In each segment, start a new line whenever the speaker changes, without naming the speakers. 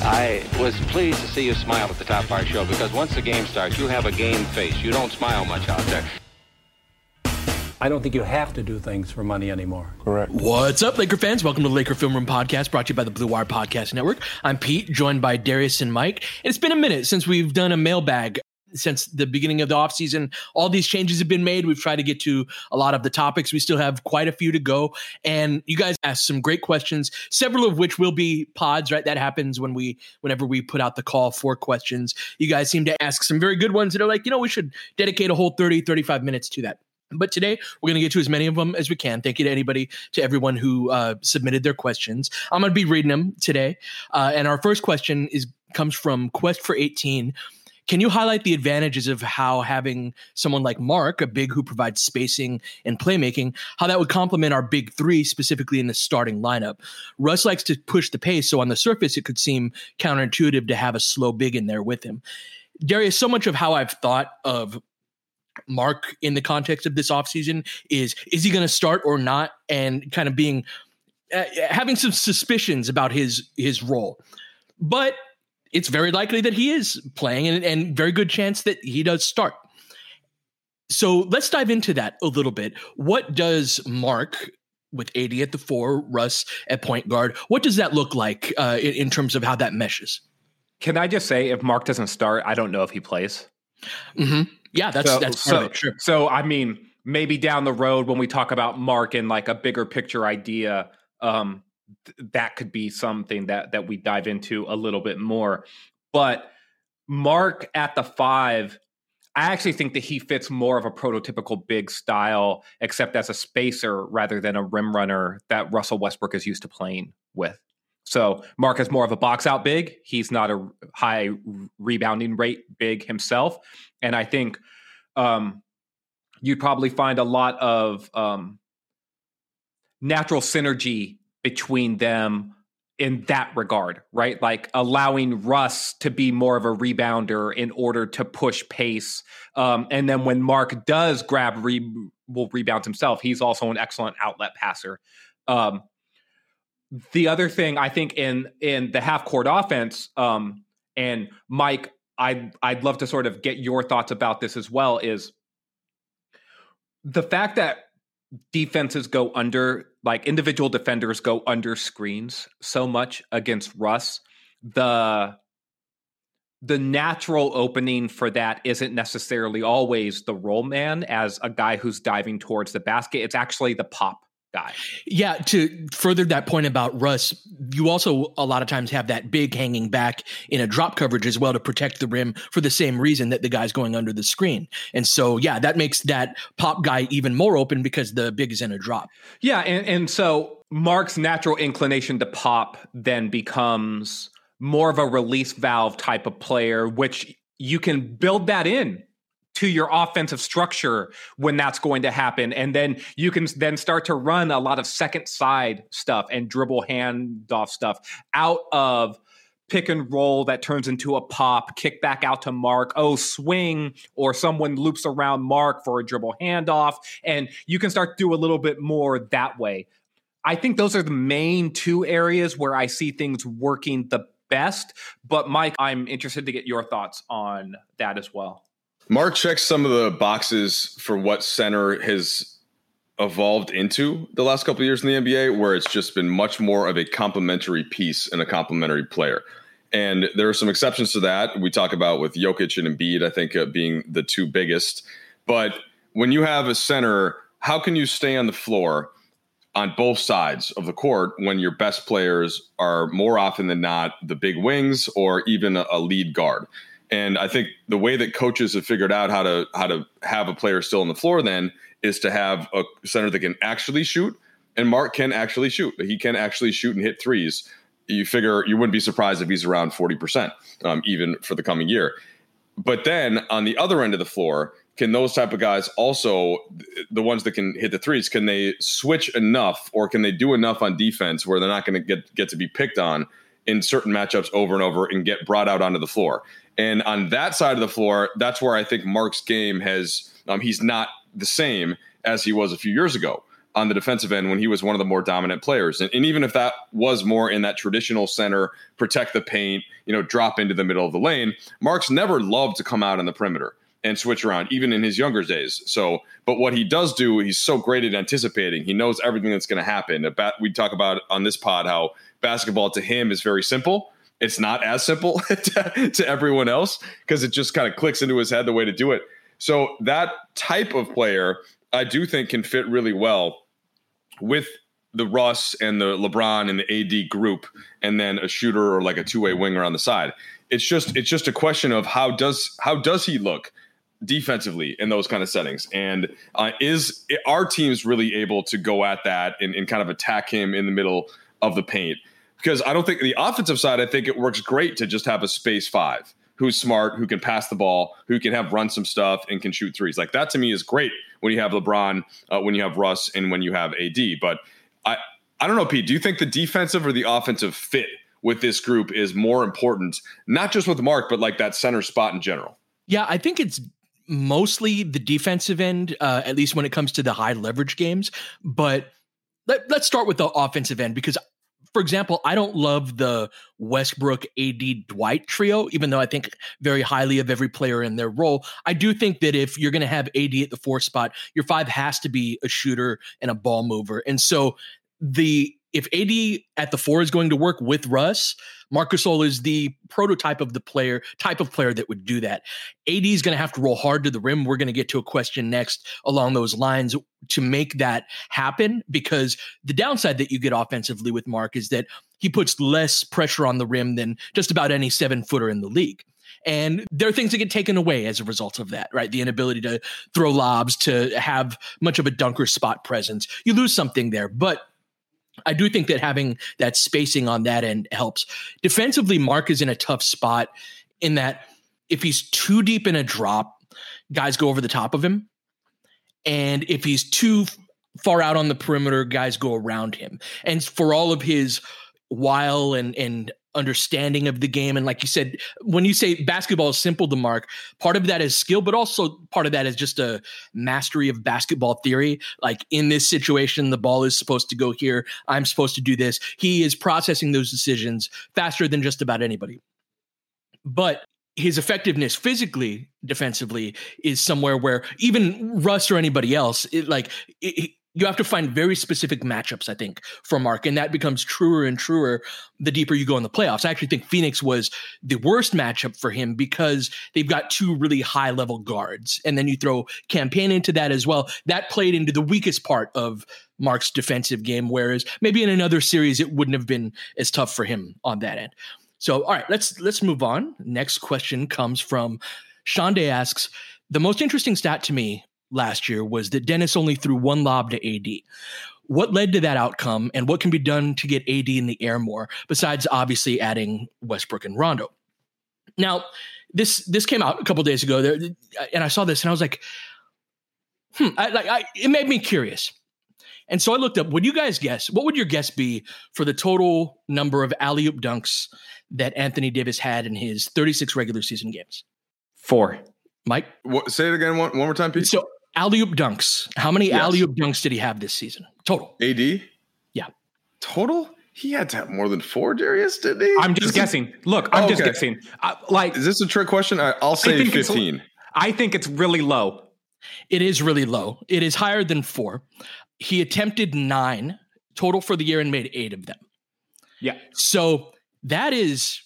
I was pleased to see you smile at the top of our show because once the game starts, you have a game face. You don't smile much out there.
I don't think you have to do things for money anymore.
Correct.
What's up, Laker fans? Welcome to the Laker Film Room Podcast, brought to you by the Blue Wire Podcast Network. I'm Pete, joined by Darius and Mike. It's been a minute since we've done a mailbag since the beginning of the offseason. All these changes have been made. We've tried to get to a lot of the topics. We still have quite a few to go. And you guys asked some great questions, several of which will be pods, right? That happens when we whenever we put out the call for questions. You guys seem to ask some very good ones that are like, you know, we should dedicate a whole 30, 35 minutes to that. But today we're going to get to as many of them as we can. Thank you to anybody, to everyone who uh, submitted their questions. I'm going to be reading them today. Uh, and our first question is comes from Quest for 18. Can you highlight the advantages of how having someone like Mark, a big who provides spacing and playmaking, how that would complement our big three, specifically in the starting lineup? Russ likes to push the pace, so on the surface, it could seem counterintuitive to have a slow big in there with him. Darius, so much of how I've thought of Mark in the context of this offseason is is he going to start or not and kind of being uh, having some suspicions about his his role. But it's very likely that he is playing and, and very good chance that he does start. So let's dive into that a little bit. What does Mark with AD at the four, Russ at point guard, what does that look like uh, in, in terms of how that meshes?
Can I just say, if Mark doesn't start, I don't know if he plays.
Mm-hmm. Yeah, that's
so,
that's
so,
sure.
So I mean, maybe down the road when we talk about Mark and like a bigger picture idea, um, th- that could be something that that we dive into a little bit more. But Mark at the five, I actually think that he fits more of a prototypical big style, except as a spacer rather than a rim runner that Russell Westbrook is used to playing with. So Mark is more of a box out big. He's not a high rebounding rate big himself, and I think um, you'd probably find a lot of um, natural synergy between them in that regard, right? Like allowing Russ to be more of a rebounder in order to push pace, um, and then when Mark does grab re- will rebound himself, he's also an excellent outlet passer. Um, the other thing I think in in the half court offense, um, and Mike, I'd I'd love to sort of get your thoughts about this as well. Is the fact that defenses go under, like individual defenders go under screens so much against Russ, the the natural opening for that isn't necessarily always the roll man as a guy who's diving towards the basket. It's actually the pop guy.
Yeah, to further that point about Russ, you also a lot of times have that big hanging back in a drop coverage as well to protect the rim for the same reason that the guy's going under the screen. And so, yeah, that makes that pop guy even more open because the big is in a drop.
Yeah, and, and so Mark's natural inclination to pop then becomes more of a release valve type of player, which you can build that in to your offensive structure when that's going to happen. And then you can then start to run a lot of second side stuff and dribble handoff stuff out of pick and roll that turns into a pop, kick back out to Mark, oh, swing, or someone loops around Mark for a dribble handoff. And you can start to do a little bit more that way. I think those are the main two areas where I see things working the best. But Mike, I'm interested to get your thoughts on that as well.
Mark checks some of the boxes for what center has evolved into the last couple of years in the NBA, where it's just been much more of a complementary piece and a complementary player. And there are some exceptions to that. We talk about with Jokic and Embiid, I think, uh, being the two biggest. But when you have a center, how can you stay on the floor on both sides of the court when your best players are more often than not the big wings or even a, a lead guard? And I think the way that coaches have figured out how to how to have a player still on the floor then is to have a center that can actually shoot. And Mark can actually shoot. He can actually shoot and hit threes you figure you wouldn't be surprised if he's around 40%, um, even for the coming year. But then on the other end of the floor, can those type of guys also the ones that can hit the threes can they switch enough or can they do enough on defense where they're not going to get get to be picked on in certain matchups over and over and get brought out onto the floor and on that side of the floor that's where i think mark's game has um, he's not the same as he was a few years ago on the defensive end when he was one of the more dominant players. And, and, even if that was more in that traditional center, protect the paint, you know, drop into the middle of the lane, Mark's never loved to come out on the perimeter and switch around, even in his younger days. So, but what he does do, he's so great at anticipating. He knows everything that's going to happen. We talk about on this pod how basketball to him is very simple. It's not as simple to, to everyone else because it just kind of clicks into his head the way to do it. So that type of player I do think can fit really well with the Russ and the LeBron and the AD group, and then a shooter or like a two way winger on the side. It's just it's just a question of how does how does he look defensively in those kind of settings, and uh, is our teams really able to go at that and, and kind of attack him in the middle of the paint? Because I don't think the offensive side, I think it works great to just have a space five who's smart, who can pass the ball, who can have run some stuff and can shoot threes. Like that to me is great when you have LeBron, uh, when you have Russ, and when you have AD. But I, I don't know, Pete. Do you think the defensive or the offensive fit with this group is more important, not just with Mark, but like that center spot in general?
Yeah, I think it's mostly the defensive end, uh, at least when it comes to the high leverage games. But let, us start with the offensive end because for example, I don't love the Westbrook AD Dwight trio, even though I think very highly of every player in their role. I do think that if you're going to have AD at the four spot, your five has to be a shooter and a ball mover. And so the if AD at the four is going to work with Russ, Marc Gasol is the prototype of the player, type of player that would do that. AD is going to have to roll hard to the rim. We're going to get to a question next along those lines to make that happen because the downside that you get offensively with Mark is that he puts less pressure on the rim than just about any seven footer in the league. And there are things that get taken away as a result of that, right? The inability to throw lobs, to have much of a dunker spot presence. You lose something there. But I do think that having that spacing on that end helps. Defensively, Mark is in a tough spot in that if he's too deep in a drop, guys go over the top of him. And if he's too far out on the perimeter, guys go around him. And for all of his while and and understanding of the game. And like you said, when you say basketball is simple to mark, part of that is skill, but also part of that is just a mastery of basketball theory. Like in this situation, the ball is supposed to go here. I'm supposed to do this. He is processing those decisions faster than just about anybody. But his effectiveness physically defensively is somewhere where even Russ or anybody else, it, like it, you have to find very specific matchups, I think, for Mark. And that becomes truer and truer the deeper you go in the playoffs. I actually think Phoenix was the worst matchup for him because they've got two really high level guards. And then you throw Cam Payne into that as well. That played into the weakest part of Mark's defensive game, whereas maybe in another series it wouldn't have been as tough for him on that end. So all right, let's let's move on. Next question comes from Shonde asks, the most interesting stat to me last year was that Dennis only threw one lob to AD. What led to that outcome, and what can be done to get AD in the air more, besides obviously adding Westbrook and Rondo? Now, this this came out a couple days ago, there, and I saw this, and I was like, "Hmm." I, like, I, it made me curious. And so I looked up, would you guys guess, what would your guess be for the total number of alley oop dunks that Anthony Davis had in his 36 regular season games?
Four.
Mike?
What, say it again one, one more time, Pete.
So alley oop dunks. How many
Yes.
alley oop dunks did he have this season? Total.
AD?
Yeah.
Total? He had to have more than four, Darius, didn't he?
I'm
This
just
is-
guessing. Look, I'm
Oh,
just
okay.
guessing. Uh, like,
Is this a trick question? I, I'll say
think it's-
15.
I think it's really low.
It is really low. It is higher than four. He attempted nine total for the year and made eight of them.
Yeah.
So that is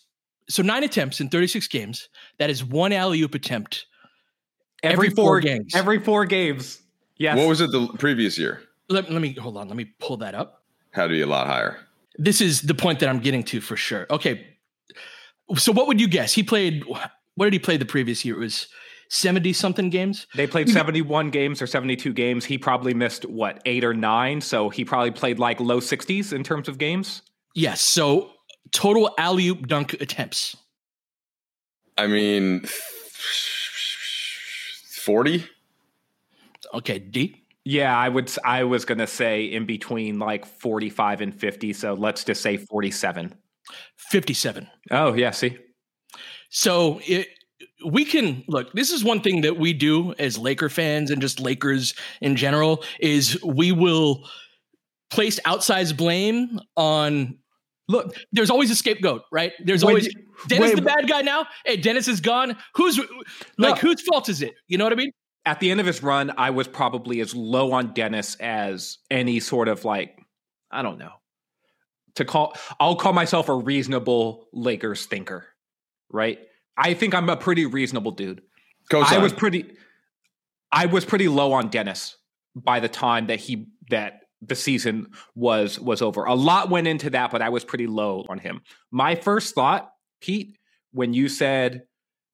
so nine attempts in 36 games. That is one alley oop attempt.
Every,
Every
four,
four games.
Every four games. Yes.
What was it the previous year?
Let, let me hold on. Let me pull that up.
Had to be a lot higher.
This is the point that I'm getting to for sure. Okay. So what would you guess? He played what did he play the previous year? It was 70 something games.
They played 71 games or 72 games. He probably missed what, eight or nine? So he probably played like low 60s in terms of games.
Yes. So total alley oop dunk attempts.
I mean, 40?
Okay, D.
Yeah, I would. s- I was gonna say in between like 45 and 50. So let's just say 47.
57.
Oh yeah, see.
So it, we can look. This is one thing that we do as Laker fans and just Lakers in general is we will place outsized blame on. Look, there's always a scapegoat, right? There's always
you-
Dennis
wait,
the bad guy now. Hey, Dennis is gone. Who's like whose fault is it? You know what I mean?
At the end of his run, I was probably as low on Dennis as any sort of like, I don't know. To call, I'll call myself a reasonable Lakers thinker, right? I think I'm a pretty reasonable dude.
Cosign.
I was pretty I was pretty low on Dennis by the time that he that the season was was over. A lot went into that, but I was pretty low on him. My first thought, Pete, when you said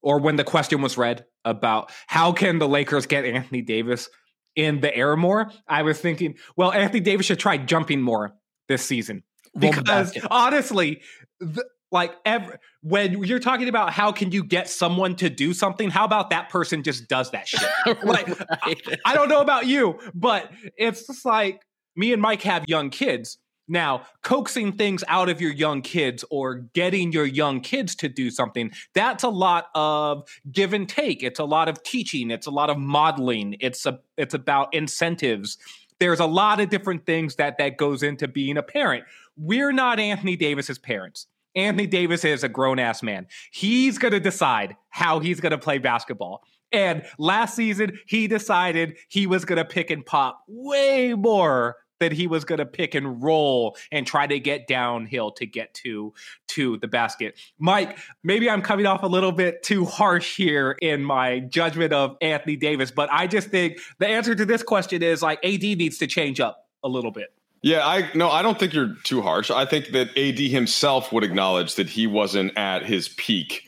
or when the question was read about how can the Lakers get Anthony Davis in the air more, I was thinking, well, Anthony Davis should try jumping more this season because honestly, the, like ever when you're talking about how can you get someone to do something, how about that person just does that shit? like
Right.
I don't know about you, but it's just like me and Mike have young kids. Now, coaxing things out of your young kids or getting your young kids to do something, that's a lot of give and take. It's a lot of teaching, it's a lot of modeling, it's a it's about incentives. There's a lot of different things that that goes into being a parent. We're not Anthony Davis's parents. Anthony Davis is a grown ass man. He's going to decide how he's going to play basketball. And last season, he decided he was going to pick and pop way more than he was going to pick and roll and try to get downhill to get to to the basket. Mike, maybe I'm coming off a little bit too harsh here in my judgment of Anthony Davis, but I just think the answer to this question is like AD needs to change up a little bit.
Yeah, I no, I don't think you're too harsh. I think that AD himself would acknowledge that he wasn't at his peak.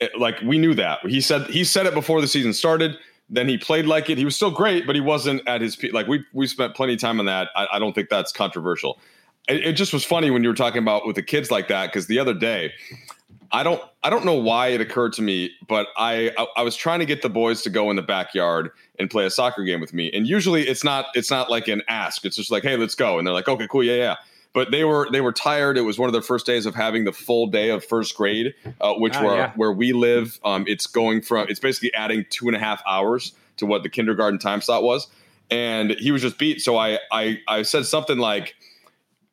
Eh, like we knew that. He said he said it before the season started. Then he played like it. He was still great, but he wasn't at his peak. Like we we spent plenty of time on that. I, I don't think that's controversial. It, it just was funny when you were talking about with the kids like that because the other day, I don't I don't know why it occurred to me, but I, I I was trying to get the boys to go in the backyard and play a soccer game with me. And usually it's not it's not like an ask. It's just like, hey, let's go. And they're like, okay, cool, yeah, yeah. But they were they were tired. It was one of their first days of having the full day of first grade, uh, which
Ah,
where
yeah.
where we live, um, it's going from it's basically adding two and a half hours to what the kindergarten time slot was. And he was just beat. So I I I said something like,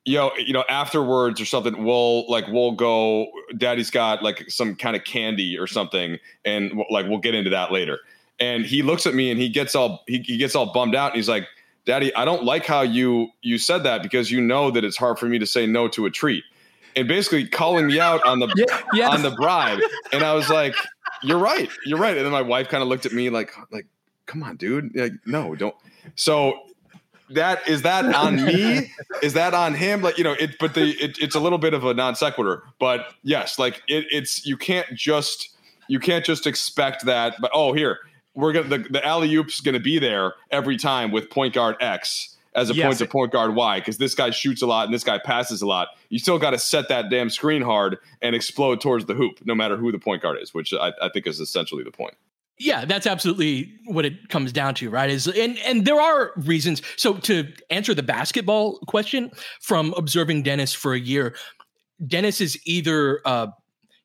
yo, you know, afterwards or something, we'll like we'll go. Daddy's got like some kind of candy or something, and like we'll get into that later. And he looks at me and he gets all he, he gets all bummed out, and he's like, "Daddy, I don't like how you you said that because you know that it's hard for me to say no to a treat." And basically calling me out on the
yes.
on the bribe, and I was like, "You're right, you're right." And then my wife kind of looked at me like, "Like, come on, dude, like, no, don't." So that is that on me is that on him like you know it but the it, it's a little bit of a non sequitur but yes like it, it's you can't just you can't just expect that but oh here we're gonna the, the alley oop's gonna be there every time with point guard x as a
Yes.
to point guard y because this guy shoots a lot and this guy passes a lot you still got to set that damn screen hard and explode towards the hoop no matter who the point guard is which i, I think is essentially the point
Yeah, that's absolutely what it comes down to, right? Is and and there are reasons. So to answer the basketball question, from observing Dennis for a year, Dennis is either uh,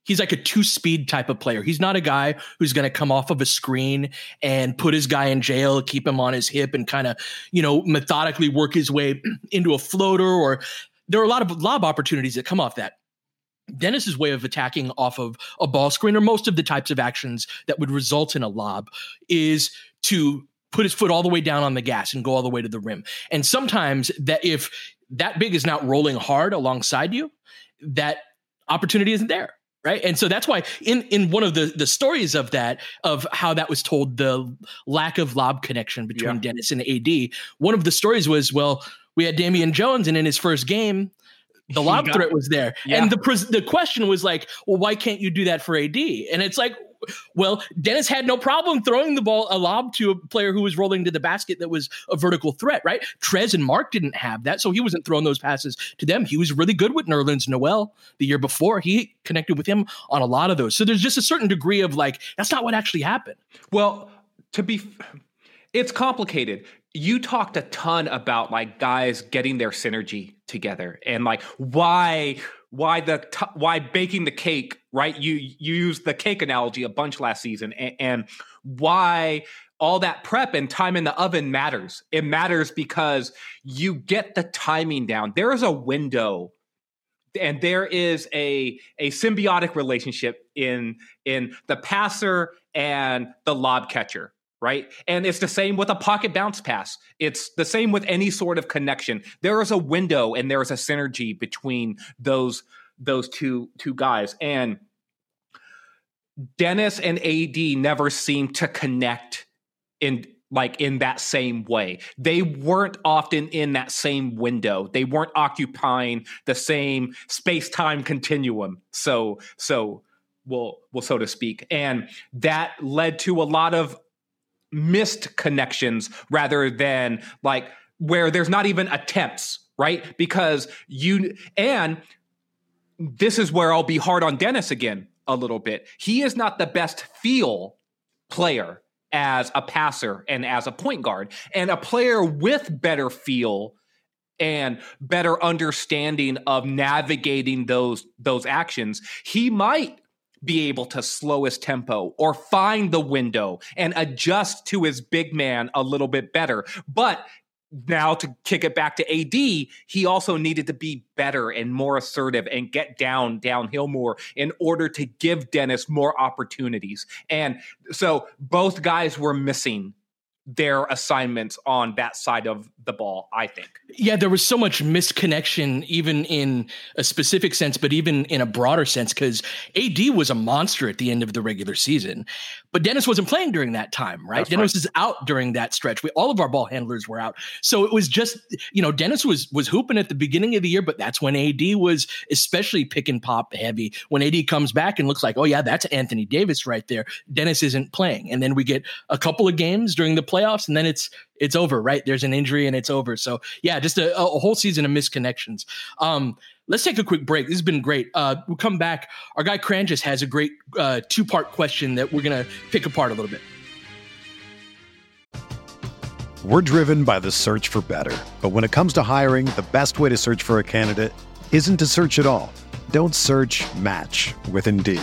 he's like a two speed type of player. He's not a guy who's going to come off of a screen and put his guy in jail, keep him on his hip, and kind of you know methodically work his way into a floater. Or there are a lot of lob opportunities that come off that. Dennis's way of attacking off of a ball screen, or most of the types of actions that would result in a lob, is to put his foot all the way down on the gas and go all the way to the rim. And sometimes that if that big is not rolling hard alongside you, that opportunity isn't there. Right. And so that's why in, in one of the, the stories of that, of how that was told, the lack of lob connection between yeah. Dennis and AD, one of the stories was, well, we had Damian Jones, and in his first game, the lob threat was there. Yeah. And the the question was like, well, why can't you do that for AD? And it's like, well, Dennis had no problem throwing the ball a lob to a player who was rolling to the basket that was a vertical threat, right? Trez and Mark didn't have that, so he wasn't throwing those passes to them. He was really good with Nerlens Noel the year before. He connected with him on a lot of those. So there's just a certain degree of like, that's not what actually happened.
Well, to be it's complicated. You talked a ton about like guys getting their synergy together and like why why the t- why baking the cake right? You you used the cake analogy a bunch last season and, and why all that prep and time in the oven matters. It matters because you get the timing down. There is a window and there is a a symbiotic relationship in in the passer and the lob catcher right? And it's the same with a pocket bounce pass. It's the same with any sort of connection. There is a window and there is a synergy between those those two two guys. And Dennis and AD never seemed to connect in like in that same way. They weren't often in that same window. They weren't occupying the same space-time continuum. So so well, well, so to speak. And that led to a lot of missed connections rather than like where there's not even attempts, right? Because you and this is where I'll be hard on Dennis again a little bit. He is not the best feel player as a passer and as a point guard. And a player with better feel and better understanding of navigating those those actions, he might be able to slow his tempo or find the window and adjust to his big man a little bit better. But now to kick it back to AD, he also needed to be better and more assertive and get down downhill more in order to give Dennis more opportunities. And so both guys were missing their assignments on that side of the ball, I think.
Yeah, there was so much misconnection, even in a specific sense, but even in a broader sense, because AD was a monster at the end of the regular season. But Dennis wasn't playing during that time, right? That's Dennis right. is out during that stretch. We, all of our ball handlers were out. So it was just, you know, Dennis was was hooping at the beginning of the year, but that's when AD was especially pick and pop heavy. When AD comes back and looks like, oh yeah, that's Anthony Davis right there. Dennis isn't playing. And then we get a couple of games during the playoffs, and then it's it's over, right? There's an injury and it's over. So yeah, just a, a whole season of misconnections. Um, let's take a quick break. This has been great. Uh, we'll come back. Our guy Cranges has a great uh, two part question that we're gonna pick apart a little bit.
We're driven by the search for better, but when it comes to hiring, the best way to search for a candidate isn't to search at all. Don't search. Match with Indeed.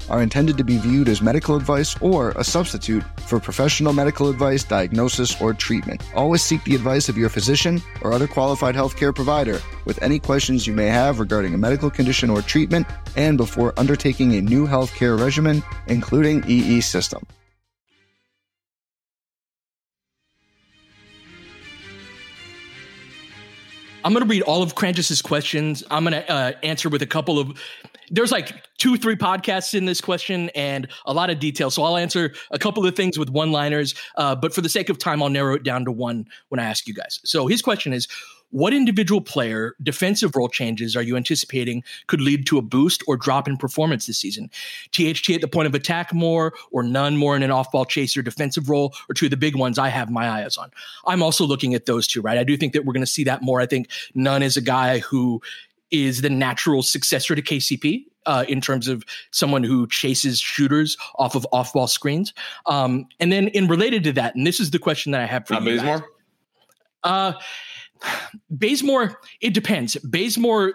are intended to be viewed as medical advice or a substitute for professional medical advice, diagnosis, or treatment. Always seek the advice of your physician or other qualified healthcare provider with any questions you may have regarding a medical condition or treatment and before undertaking a new healthcare regimen, including EE system.
I'm going to read all of Cranches's questions. I'm going to uh, answer with a couple of. There's like two, three podcasts in this question and a lot of detail. So I'll answer a couple of things with one liners. Uh, but for the sake of time, I'll narrow it down to one when I ask you guys. So his question is what individual player defensive role changes are you anticipating could lead to a boost or drop in performance this season? THT at the point of attack more, or Nunn more in an off ball chaser defensive role, or two of the big ones I have my eyes on. I'm also looking at those two, right? I do think that we're going to see that more. I think Nunn is a guy who is the natural successor to KCP. Uh, in terms of someone who chases shooters off of off-ball screens, um, and then in related to that, and this is the question that I have for
Not
you
Bazemore?
guys. Uh, Bazemore, it depends. Bazemore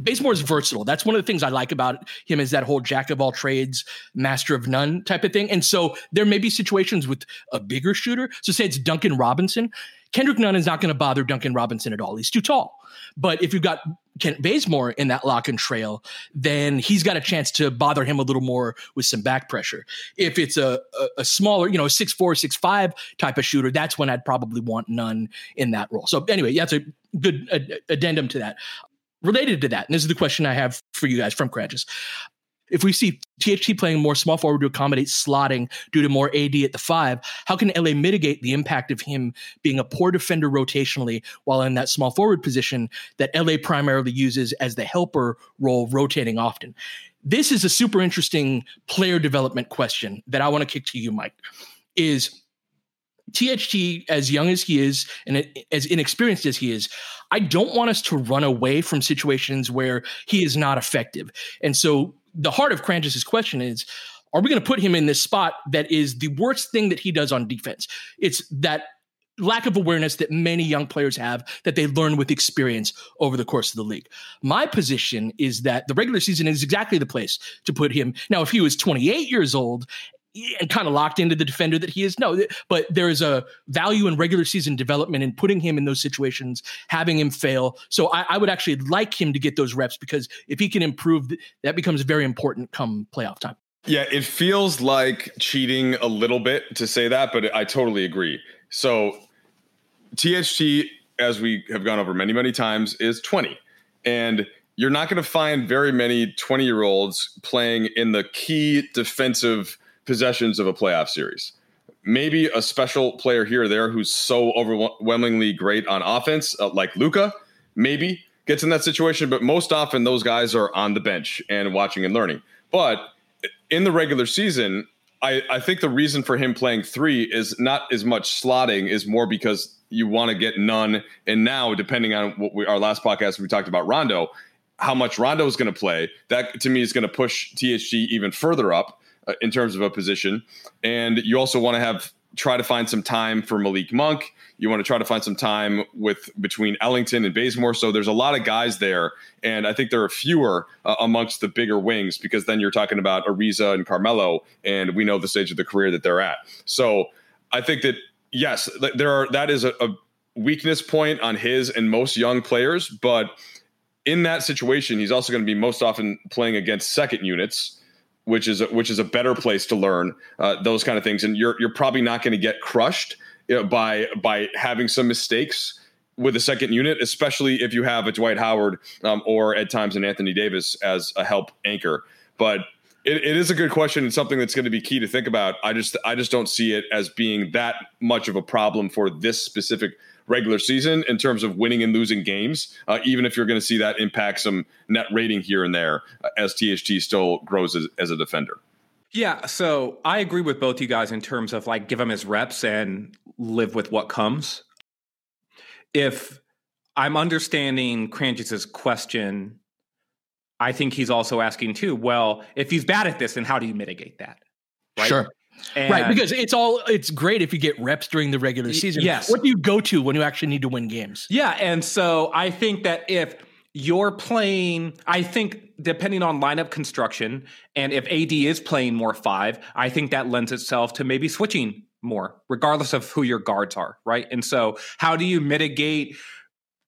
Bazemore is versatile. That's one of the things I like about him is that whole jack of all trades, master of none type of thing. And so there may be situations with a bigger shooter. So say it's Duncan Robinson. Kendrick Nunn is not going to bother Duncan Robinson at all. He's too tall. But if you've got Kent Bazemore in that lock and trail, then he's got a chance to bother him a little more with some back pressure. If it's a, a, a smaller, you know, six four, six five type of shooter, that's when I'd probably want Nunn in that role. So anyway, yeah, that's a good ad- addendum to that. Related to that, and this is the question I have for you guys from Cranches. If we see THT playing more small forward to accommodate slotting due to more AD at the five, how can LA mitigate the impact of him being a poor defender rotationally while in that small forward position that LA primarily uses as the helper role, rotating often? This is a super interesting player development question that I want to kick to you, Mike. Is THT, as young as he is and as inexperienced as he is, I don't want us to run away from situations where he is not effective. And so the heart of Cranches' question is are we going to put him in this spot that is the worst thing that he does on defense? It's that lack of awareness that many young players have that they learn with experience over the course of the league. My position is that the regular season is exactly the place to put him. Now, if he was 28 years old and kind of locked into the defender that he is. No, but there is a value in regular season development and putting him in those situations, having him fail. So I, I would actually like him to get those reps because if he can improve, that becomes very important come playoff time.
Yeah, it feels like cheating a little bit to say that, but I totally agree. So THT, as we have gone over many, many times, is 20. And you're not going to find very many 20 year olds playing in the key defensive possessions of a playoff series. Maybe a special player here or there who's so overwhelmingly great on offense, uh, like Luka, maybe gets in that situation. But most often, those guys are on the bench and watching and learning. But in the regular season, I, I think the reason for him playing three is not as much slotting, is more because you want to get Nunn. And now, depending on what we, our last podcast, we talked about Rondo, how much Rondo is going to play. That to me is going to push THT even further up uh, in terms of a position. And you also want to have try to find some time for Malik Monk. You want to try to find some time with between Ellington and Bazemore. So there's a lot of guys there, and I think there are fewer uh, amongst the bigger wings because then you're talking about Ariza and Carmelo, and we know the stage of the career that they're at. So I think that yes, there are that is a, a weakness point on his and most young players, but in that situation, he's also going to be most often playing against second units which is a, which is a better place to learn uh, those kind of things. And you're you're probably not going to get crushed you know, by by having some mistakes with a second unit, especially if you have a Dwight Howard um, or at times an Anthony Davis as a help anchor. But it, it is a good question and something that's going to be key to think about. I just I just don't see it as being that much of a problem for this specific regular season in terms of winning and losing games. Uh, even if you're going to see that impact some net rating here and there uh, as THT still grows as, as a defender.
Yeah, so I agree with both you guys in terms of like give him his reps and live with what comes. If I'm understanding Crangis's question I think he's also asking too. Well, if he's bad at this, then how do you mitigate that?
Right? Sure. And right, because it's all it's great if you get reps during the regular season.
Yes.
What do you go to when you actually need to win games?
Yeah, and so I think that if you're playing, I think depending on lineup construction, and if AD is playing more five, I think that lends itself to maybe switching more, regardless of who your guards are, right? And so, how do you mitigate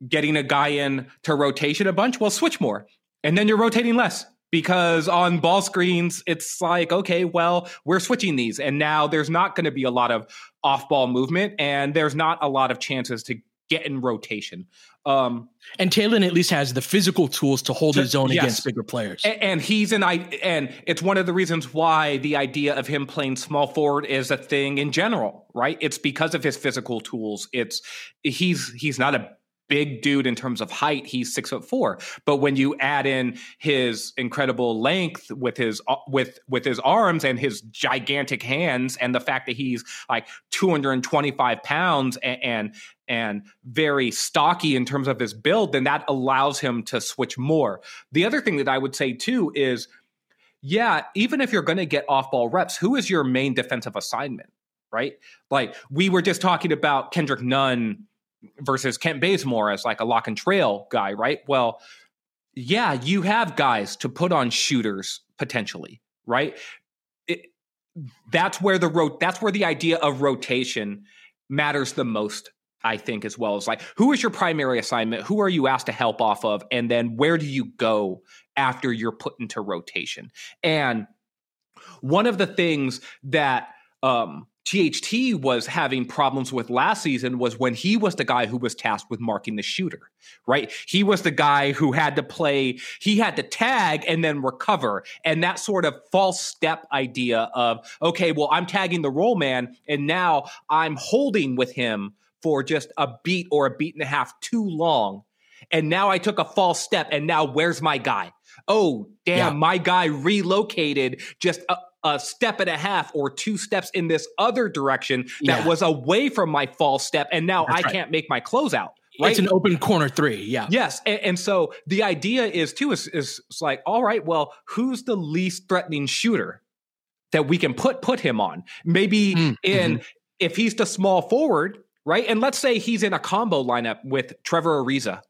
getting a guy in to rotation a bunch? Well, switch more and then you're rotating less because on ball screens it's like okay well we're switching these and now there's not going to be a lot of off ball movement and there's not a lot of chances to get in rotation um,
and Talen at least has the physical tools to hold to, his own yes. against bigger players.
And, and, he's an I and it's one of the reasons why the idea of him playing small forward is a thing in general, right? It's because of his physical tools. It's he's he's not a big dude in terms of height. He's six foot four. But when you add in his incredible length with his uh, with with his arms and his gigantic hands, and the fact that he's like 225 pounds and, and and very stocky in terms of his build, then that allows him to switch more. The other thing that I would say too is, yeah, even if you're going to get off ball reps, who is your main defensive assignment? Right? Like we were just talking about Kendrick Nunn versus Kent Bazemore as like a lock and trail guy, right? Well, yeah, you have guys to put on shooters potentially, right? It, that's where the ro- that's where the idea of rotation matters the most I think as well as like who is your primary assignment? Who are you asked to help off of? And then where do you go after you're put into rotation? And one of the things that um, THT was having problems with last season was when he was the guy who was tasked with marking the shooter, right? He was the guy who had to play, he had to tag and then recover. And that sort of false step idea of, okay, well, I'm tagging the roll man and now I'm holding with him for just a beat or a beat and a half too long. And now I took a false step and now where's my guy? Oh, damn, yeah. my guy relocated just a, a step and a half or two steps in this other direction that yeah. was away from my false step. And now That's I right. can't make my closeout. Right?
It's an open corner three. Yeah.
Yes. And, and so the idea is too is, is like, all right, well, who's the least threatening shooter that we can put put him on? Maybe mm, in mm-hmm. if he's the small forward, right? And let's say he's in a combo lineup with Trevor Ariza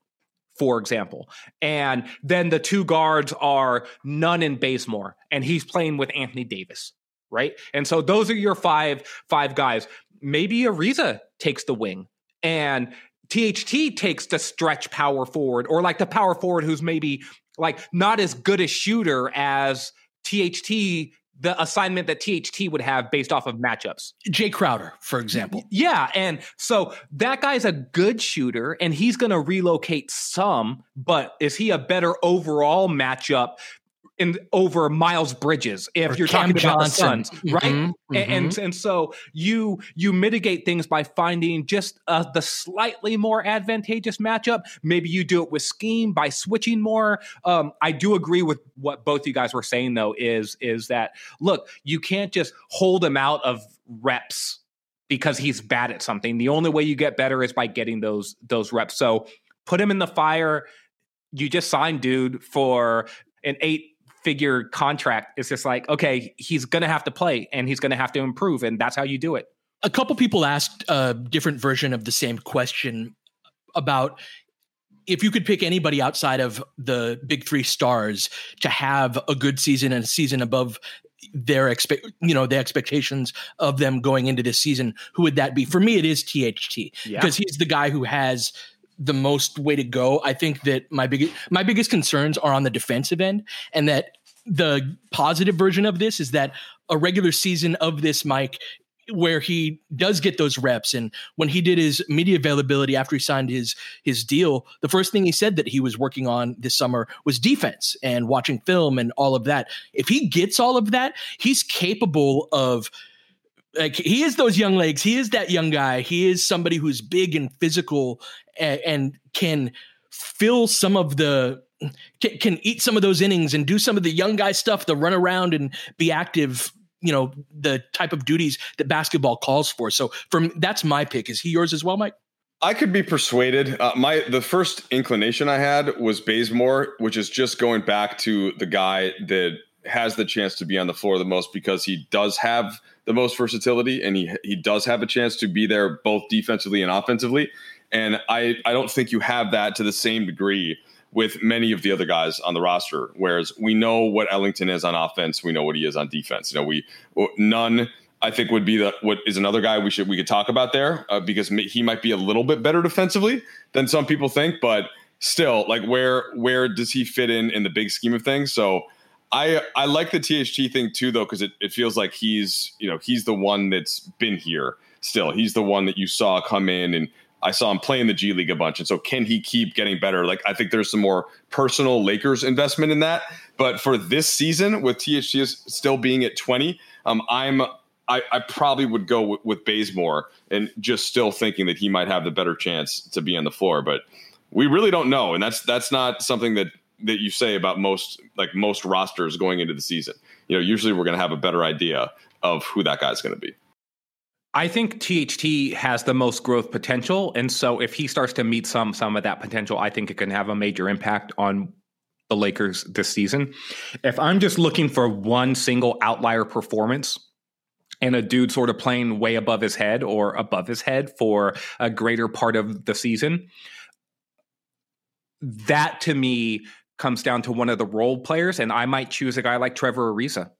for example. And then the two guards are Nunn and Bazemore, and he's playing with Anthony Davis, right? And so those are your five five guys. Maybe Ariza takes the wing, and THT takes the stretch power forward, or like the power forward who's maybe like not as good a shooter as THT the assignment that THT would have based off of matchups.
Jae Crowder, for example.
Yeah. And so that guy's a good shooter and he's going to relocate some, but is he a better overall matchup in over Miles Bridges if or you're talking about Johnson. the Suns, right? Mm-hmm, mm-hmm. And, and so you you mitigate things by finding just uh, the slightly more advantageous matchup. Maybe you do it with scheme by switching more. Um, I do agree with what both you guys were saying though. Is is that look, you can't just hold him out of reps because he's bad at something. The only way you get better is by getting those those reps. So put him in the fire. You just signed dude for an eight figure contract. is just like, okay, he's going to have to play and he's going to have to improve. And that's how you do it.
A couple people asked a different version of the same question about if you could pick anybody outside of the big three stars to have a good season and a season above their expect you know the expectations of them going into this season who would that be for me it is tht yeah. because he's the guy who has the most way to go. I think that my biggest my biggest concerns are on the defensive end, and that the positive version of this is that a regular season of this, Mike, where he does get those reps and when he did his media availability after he signed his his deal the first thing he said that he was working on this summer was defense and watching film and all of that. If he gets all of that he's capable of like he is those young legs. He is that young guy. He is somebody who's big and physical and, and can fill some of the can, can eat some of those innings and do some of the young guy stuff the run around and be active you know the type of duties that basketball calls for. So from that's my pick. Is he yours as well, Mike?
I could be persuaded. Uh, my the first inclination I had was Bazemore, which is just going back to the guy that has the chance to be on the floor the most because he does have the most versatility and he he does have a chance to be there both defensively and offensively. And I I don't think you have that to the same degree with many of the other guys on the roster. Whereas we know what Ellington is on offense, we know what he is on defense. You know, we Nunn. I think would be the what is another guy we should we could talk about there uh, because he might be a little bit better defensively than some people think, but still, like where where does he fit in in the big scheme of things? So. I, I like the THT thing too though because it, it feels like he's you know he's the one that's been here still he's the one that you saw come in and I saw him play in the G League a bunch. And so can he keep getting better? Like I think there's some more personal Lakers investment in that. But for this season, with THT still being at 20, um, I'm I, I, probably would go with, with Bazemore and just still thinking that he might have the better chance to be on the floor. But we really don't know. And that's that's not something that that you say about most like most rosters going into the season. You know, usually we're gonna have a better idea of who that guy's gonna be.
I think THT has the most growth potential, and so if he starts to meet some some of that potential, I think it can have a major impact on the Lakers this season. If I'm just looking for one single outlier performance and a dude sort of playing way above his head or above his head for a greater part of the season, that to me comes down to one of the role players, and I might choose a guy like Trevor Ariza.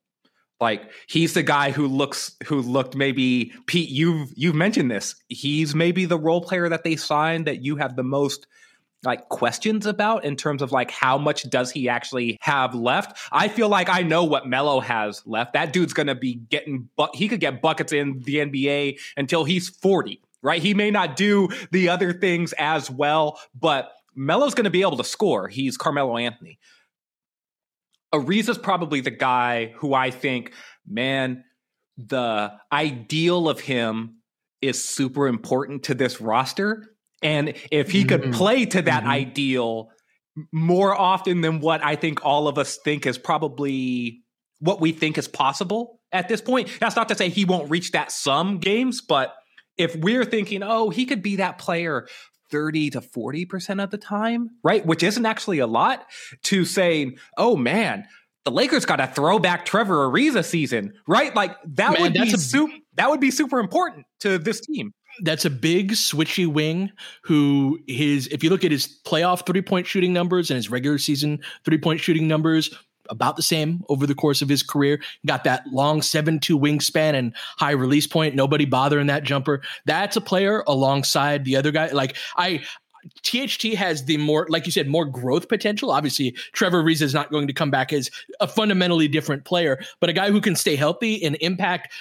Like he's the guy who looks who looked maybe Pete. You've you've mentioned this. He's maybe the role player that they signed that you have the most like questions about in terms of like how much does he actually have left? I feel like I know what Melo has left. That dude's gonna be getting but he could get buckets in the NBA until he's 40, right? He may not do the other things as well, but Melo's gonna be able to score. He's Carmelo Anthony. Ariza's probably the guy who I think, man, the ideal of him is super important to this roster. And if he could mm-hmm. play to that mm-hmm. ideal more often than what I think all of us think is probably what we think is possible at this point, that's not to say he won't reach that some games, but if we're thinking, oh, he could be that player 30 to 40% of the time, right? Which isn't actually a lot to saying, oh man, the Lakers got a throwback Trevor Ariza season, right? Like that man, would be a, super, that would be super important to this team.
That's a big switchy wing who his if you look at his playoff three-point shooting numbers and his regular season three-point shooting numbers, about the same over the course of his career. Got that long 7 2 wingspan and high release point. Nobody bothering that jumper. That's a player alongside the other guy. Like, I, THT has the more, like you said, more growth potential. Obviously, Trevor Ariza is not going to come back as a fundamentally different player, but a guy who can stay healthy and impact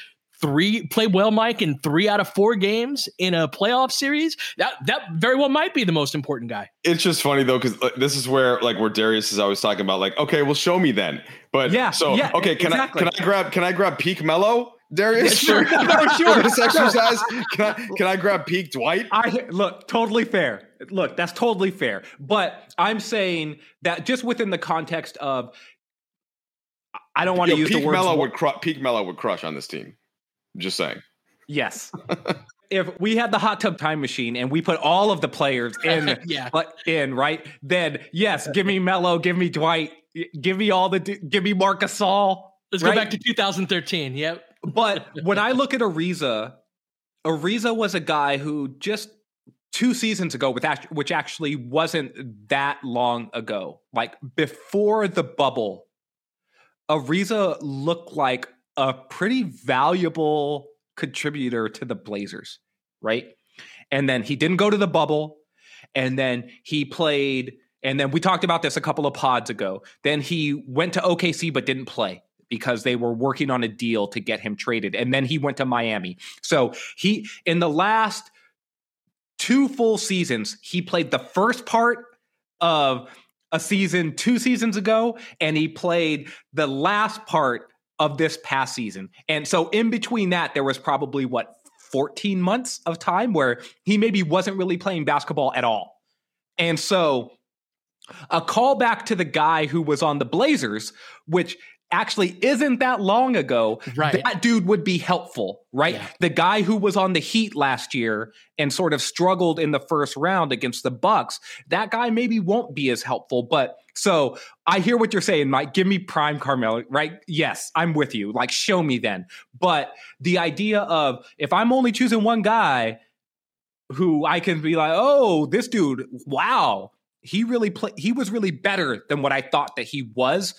three play well mike in three out of four games in a playoff series that that very well might be the most important guy
it's just funny though because this is where like where darius is always talking about like okay well show me then but yeah so yeah, okay can exactly. i can i grab can i grab peak Melo Darius,
yeah, sure, no, sure.
this exercise, can I can I grab peak Dwight?
I look totally fair. Look, that's totally fair. But I'm saying that just within the context of, I don't want to use
peak
the word.
Melo would cru- peak Melo would crush on this team. Just saying.
Yes. if we had the hot tub time machine and we put all of the players in, yeah. Uh, in right, then yes, give me Melo, give me Dwight, give me all the, give me Marc Gasol.
Let's right? go back to 2013. Yep.
But when I look at Ariza, Ariza was a guy who just two seasons ago, with which actually wasn't that long ago, like before the bubble, Ariza looked like a pretty valuable contributor to the Blazers, right? And then he didn't go to the bubble. And then he played, and then we talked about this a couple of pods ago. Then he went to OKC but didn't play. because they were working on a deal to get him traded. And then he went to Miami. So he, in the last two full seasons, he played the first part of a season two seasons ago, and he played the last part of this past season. And so in between that, there was probably what, 14 months of time where he maybe wasn't really playing basketball at all. And so a callback to the guy who was on the Blazers, which actually isn't that long ago,
right.
that dude would be helpful, right? Yeah. The guy who was on the Heat last year and sort of struggled in the first round against the Bucks, that guy maybe won't be as helpful. But so I hear what you're saying, Mike. Give me prime Carmelo, right? Yes, I'm with you. Like, show me then. But the idea of if I'm only choosing one guy who I can be like, oh, this dude, wow, he really played. He was really better than what I thought that he was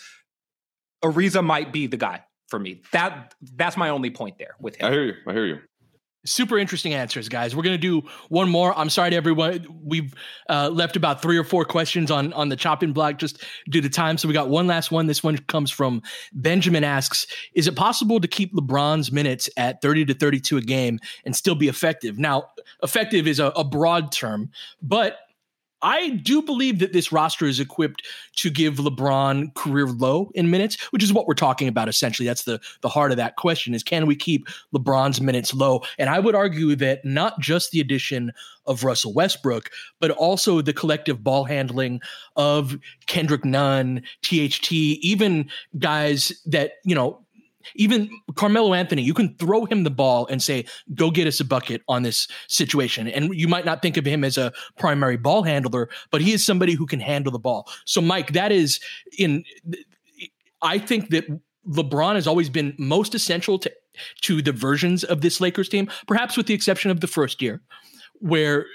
Ariza might be the guy for me. That that's my only point there with him.
I hear you. I hear you.
Super interesting answers, guys. We're gonna do one more. I'm sorry to everyone. We've uh, left about three or four questions on on the chopping block just due to time. So we got one last one. This one comes from Benjamin. Asks, is it possible to keep LeBron's minutes at 30 to 32 a game and still be effective? Now, effective is a, a broad term, but I do believe that this roster is equipped to give LeBron career low in minutes, which is what we're talking about essentially. That's the the heart of that question is can we keep LeBron's minutes low? And I would argue that not just the addition of Russell Westbrook, but also the collective ball handling of Kendrick Nunn, THT, even guys that, you know, even Carmelo Anthony, you can throw him the ball and say, go get us a bucket on this situation. And you might not think of him as a primary ball handler, but he is somebody who can handle the ball. So, Mike, that is in, I think that LeBron has always been most essential to, to the versions of this Lakers team, perhaps with the exception of the first year, where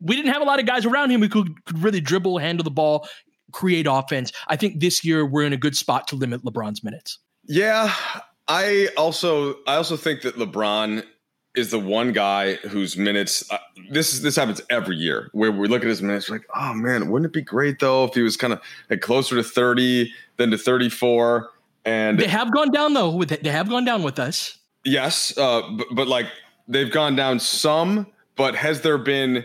we didn't have a lot of guys around him who could, could really dribble, handle the ball, create offense. I think this year we're in a good spot to limit LeBron's minutes.
Yeah, I also I also think that LeBron is the one guy whose minutes uh, this this happens every year where we look at his minutes like oh man wouldn't it be great though if he was kind of like closer to 30 than to 34 and
they have gone down though with it they have gone down with us.
Yes uh, but, but like they've gone down some but has there been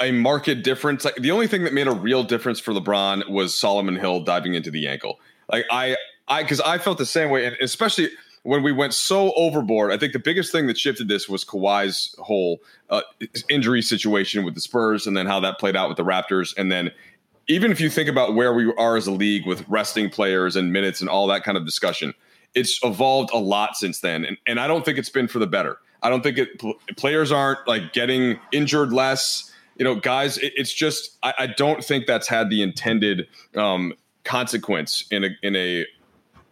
a market difference? Like the only thing that made a real difference for LeBron was Solomon Hill diving into the ankle. Like I I because I felt the same way, and especially when we went so overboard. I think the biggest thing that shifted this was Kawhi's whole uh, injury situation with the Spurs, and then how that played out with the Raptors, and then even if you think about where we are as a league with resting players and minutes and all that kind of discussion, it's evolved a lot since then, and and I don't think it's been for the better. I don't think it players aren't like getting injured less. You know, guys, it, it's just I, I, don't think that's had the intended um, consequence in a in a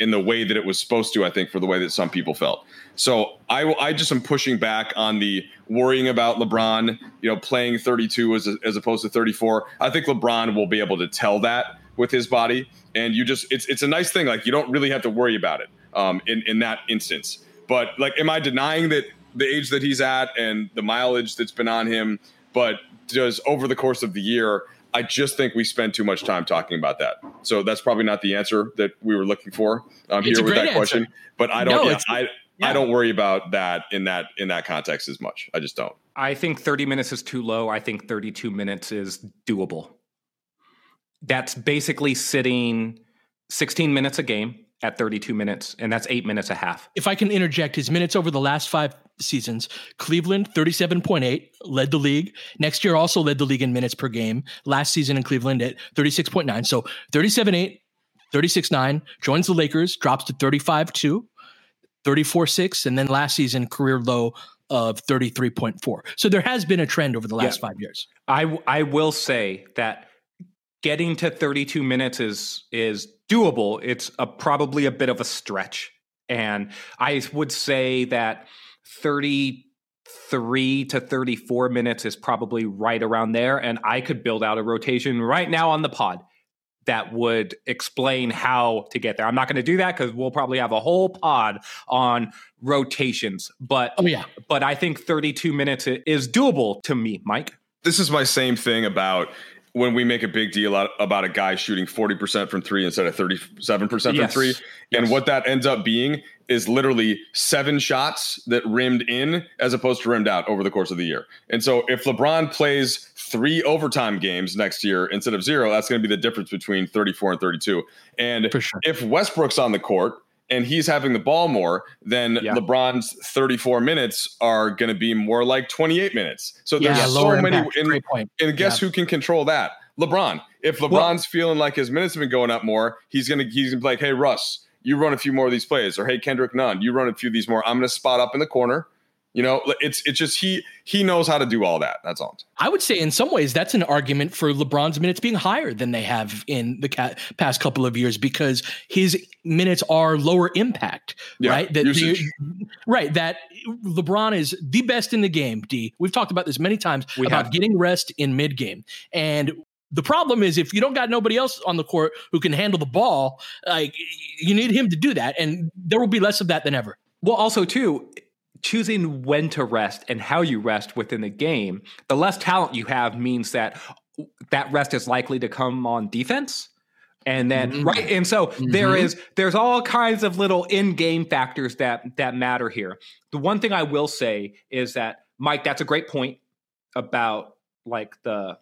in the way that it was supposed to, I think, for the way that some people felt. So I, I just am pushing back on the worrying about LeBron, you know, playing 32 as, as opposed to 34. I think LeBron will be able to tell that with his body. And you just, it's, it's a nice thing. Like you don't really have to worry about it um, in, in that instance. But like, am I denying that the age that he's at and the mileage that's been on him, but does over the course of the year, I just think we spend too much time talking about that. So that's probably not the answer that we were looking for um, here with that answer. question. But I don't. No, yeah, I yeah. I don't worry about that in that in that context as much. I just don't.
I think 30 minutes is too low. I think 32 minutes is doable. That's basically sitting 16 minutes a game at 32 minutes, and that's eight minutes a half.
If I can interject, his minutes over the last five seasons, Cleveland 37.8 led the league. Next year also led the league in minutes per game. Last season in Cleveland at 36.9. So 37.8, 36.9, joins the Lakers, drops to 35.2, 34.6, and then last season career low of 33.4. So there has been a trend over the last yeah. five years.
I I will say that getting to 32 minutes is is doable. It's a, probably a bit of a stretch. And I would say that 33 to 34 minutes is probably right around there. And I could build out a rotation right now on the pod that would explain how to get there. I'm not going to do that because we'll probably have a whole pod on rotations. But
oh yeah,
but I think 32 minutes is doable to me, Mike.
This is my same thing about when we make a big deal about a guy shooting 40% from three instead of 37% from three. And
Yes.
what that ends up being is literally seven shots that rimmed in as opposed to rimmed out over the course of the year. And so if LeBron plays three overtime games next year instead of zero, that's going to be the difference between 34 and 32. And
sure.
if Westbrook's on the court, and he's having the ball more, then
Yeah.
LeBron's 34 minutes are going to be more like 28 minutes. So there's
yeah,
so many. and- and guess who can control that? LeBron. If LeBron's feeling like his minutes have been going up more, he's gonna he's gonna be like, hey Russ, you run a few more of these plays, or hey Kendrick Nunn, you run a few of these more. I'm gonna spot up in the corner. You know, it's it's just he he knows how to do all that. That's all.
I would say in some ways that's an argument for LeBron's minutes being higher than they have in the ca- past couple of years because his minutes are lower impact,
Yeah,
right? That
usage.
right that LeBron is the best in the game. D. We've talked about this many times
We
about
have.
getting rest in mid game, and the problem is if you don't got nobody else on the court who can handle the ball, like you need him to do that, and there will be less of that than ever.
Well, also too, choosing when to rest and how you rest within the game, the less talent you have means that that rest is likely to come on defense. And then
Mhm.
right, and so there
Mhm.
is there's all kinds of little in-game factors that that matter here. The one thing I will say is that Mike, that's a great point about like the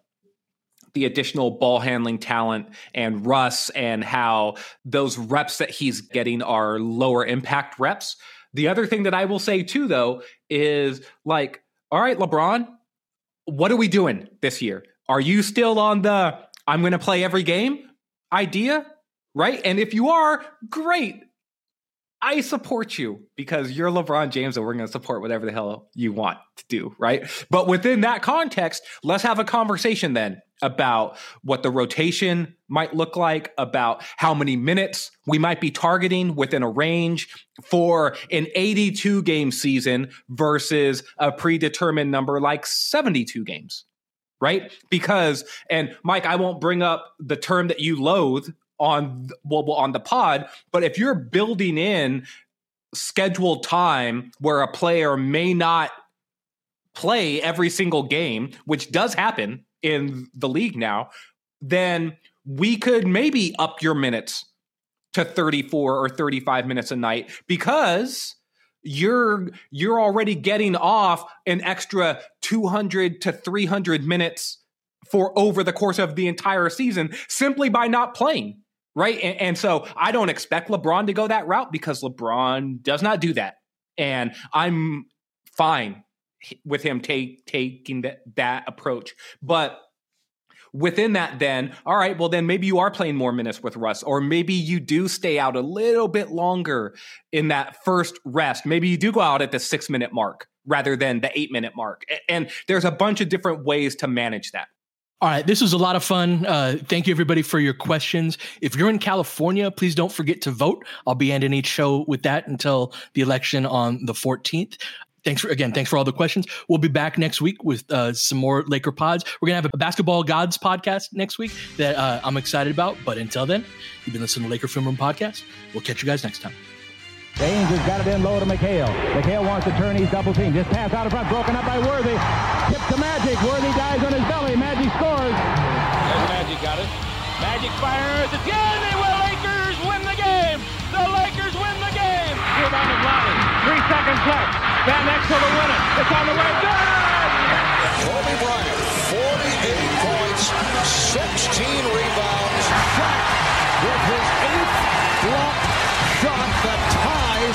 the additional ball handling talent and Russ and how those reps that he's getting are lower impact reps. The other thing that I will say too, though, is like, all right, LeBron, what are we doing this year? Are you still on the I'm going to play every game idea? Right. And if you are, great. I support you because you're LeBron James and we're going to support whatever the hell you want to do. Right. But within that context, let's have a conversation then about what the rotation might look like, about how many minutes we might be targeting within a range for an 82 game season versus a predetermined number like 72 games. Right. Because, and Mike, I won't bring up the term that you loathe on well, on the pod, but if you're building in scheduled time where a player may not play every single game, which does happen in the league now, then we could maybe up your minutes to 34 or 35 minutes a night because you're you're already getting off an extra 200 to 300 minutes for over the course of the entire season simply by not playing right? And, and so i don't expect lebron to go that route because lebron does not do that. And i'm fine with him take, taking that, that approach but within that then all right well then maybe you are playing more minutes with russ or maybe you do stay out a little bit longer in that first rest maybe you do go out at the six minute mark rather than the eight minute mark and there's a bunch of different ways to manage that
All right, this was a lot of fun. Uh, thank you, everybody, for your questions. If you're in California, please don't forget to vote. I'll be ending each show with that until the election on the 14th. Thanks for again. Thanks for all the questions. We'll be back next week with uh, some more Laker pods. We're gonna have a basketball gods podcast next week that uh, I'm excited about. But until then, you've been listening to Laker Film Room podcast. We'll catch you guys next time.
Baines has got it in low to McHale. McHale wants to turn. He's double team. Just pass out in front. Broken up by Worthy. Tip to Magic. Worthy dies on his belly. Magic scores.
There's Magic got it. Magic fires again. They will.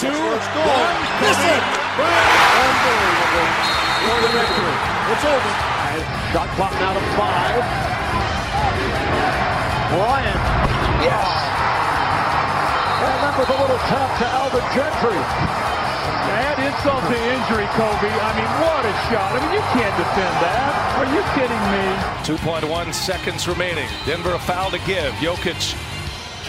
Two,
one.
Listen.
Unbelievable.
For the victory. It's over. Shot clock now to five. Bryant. Yeah. And that was a little tap to Alvin Gentry. Add insult to injury, Kobe. I mean, what a shot. I mean, you can't defend that. Are you kidding me?
2.1 seconds remaining. Denver a foul to give. Jokic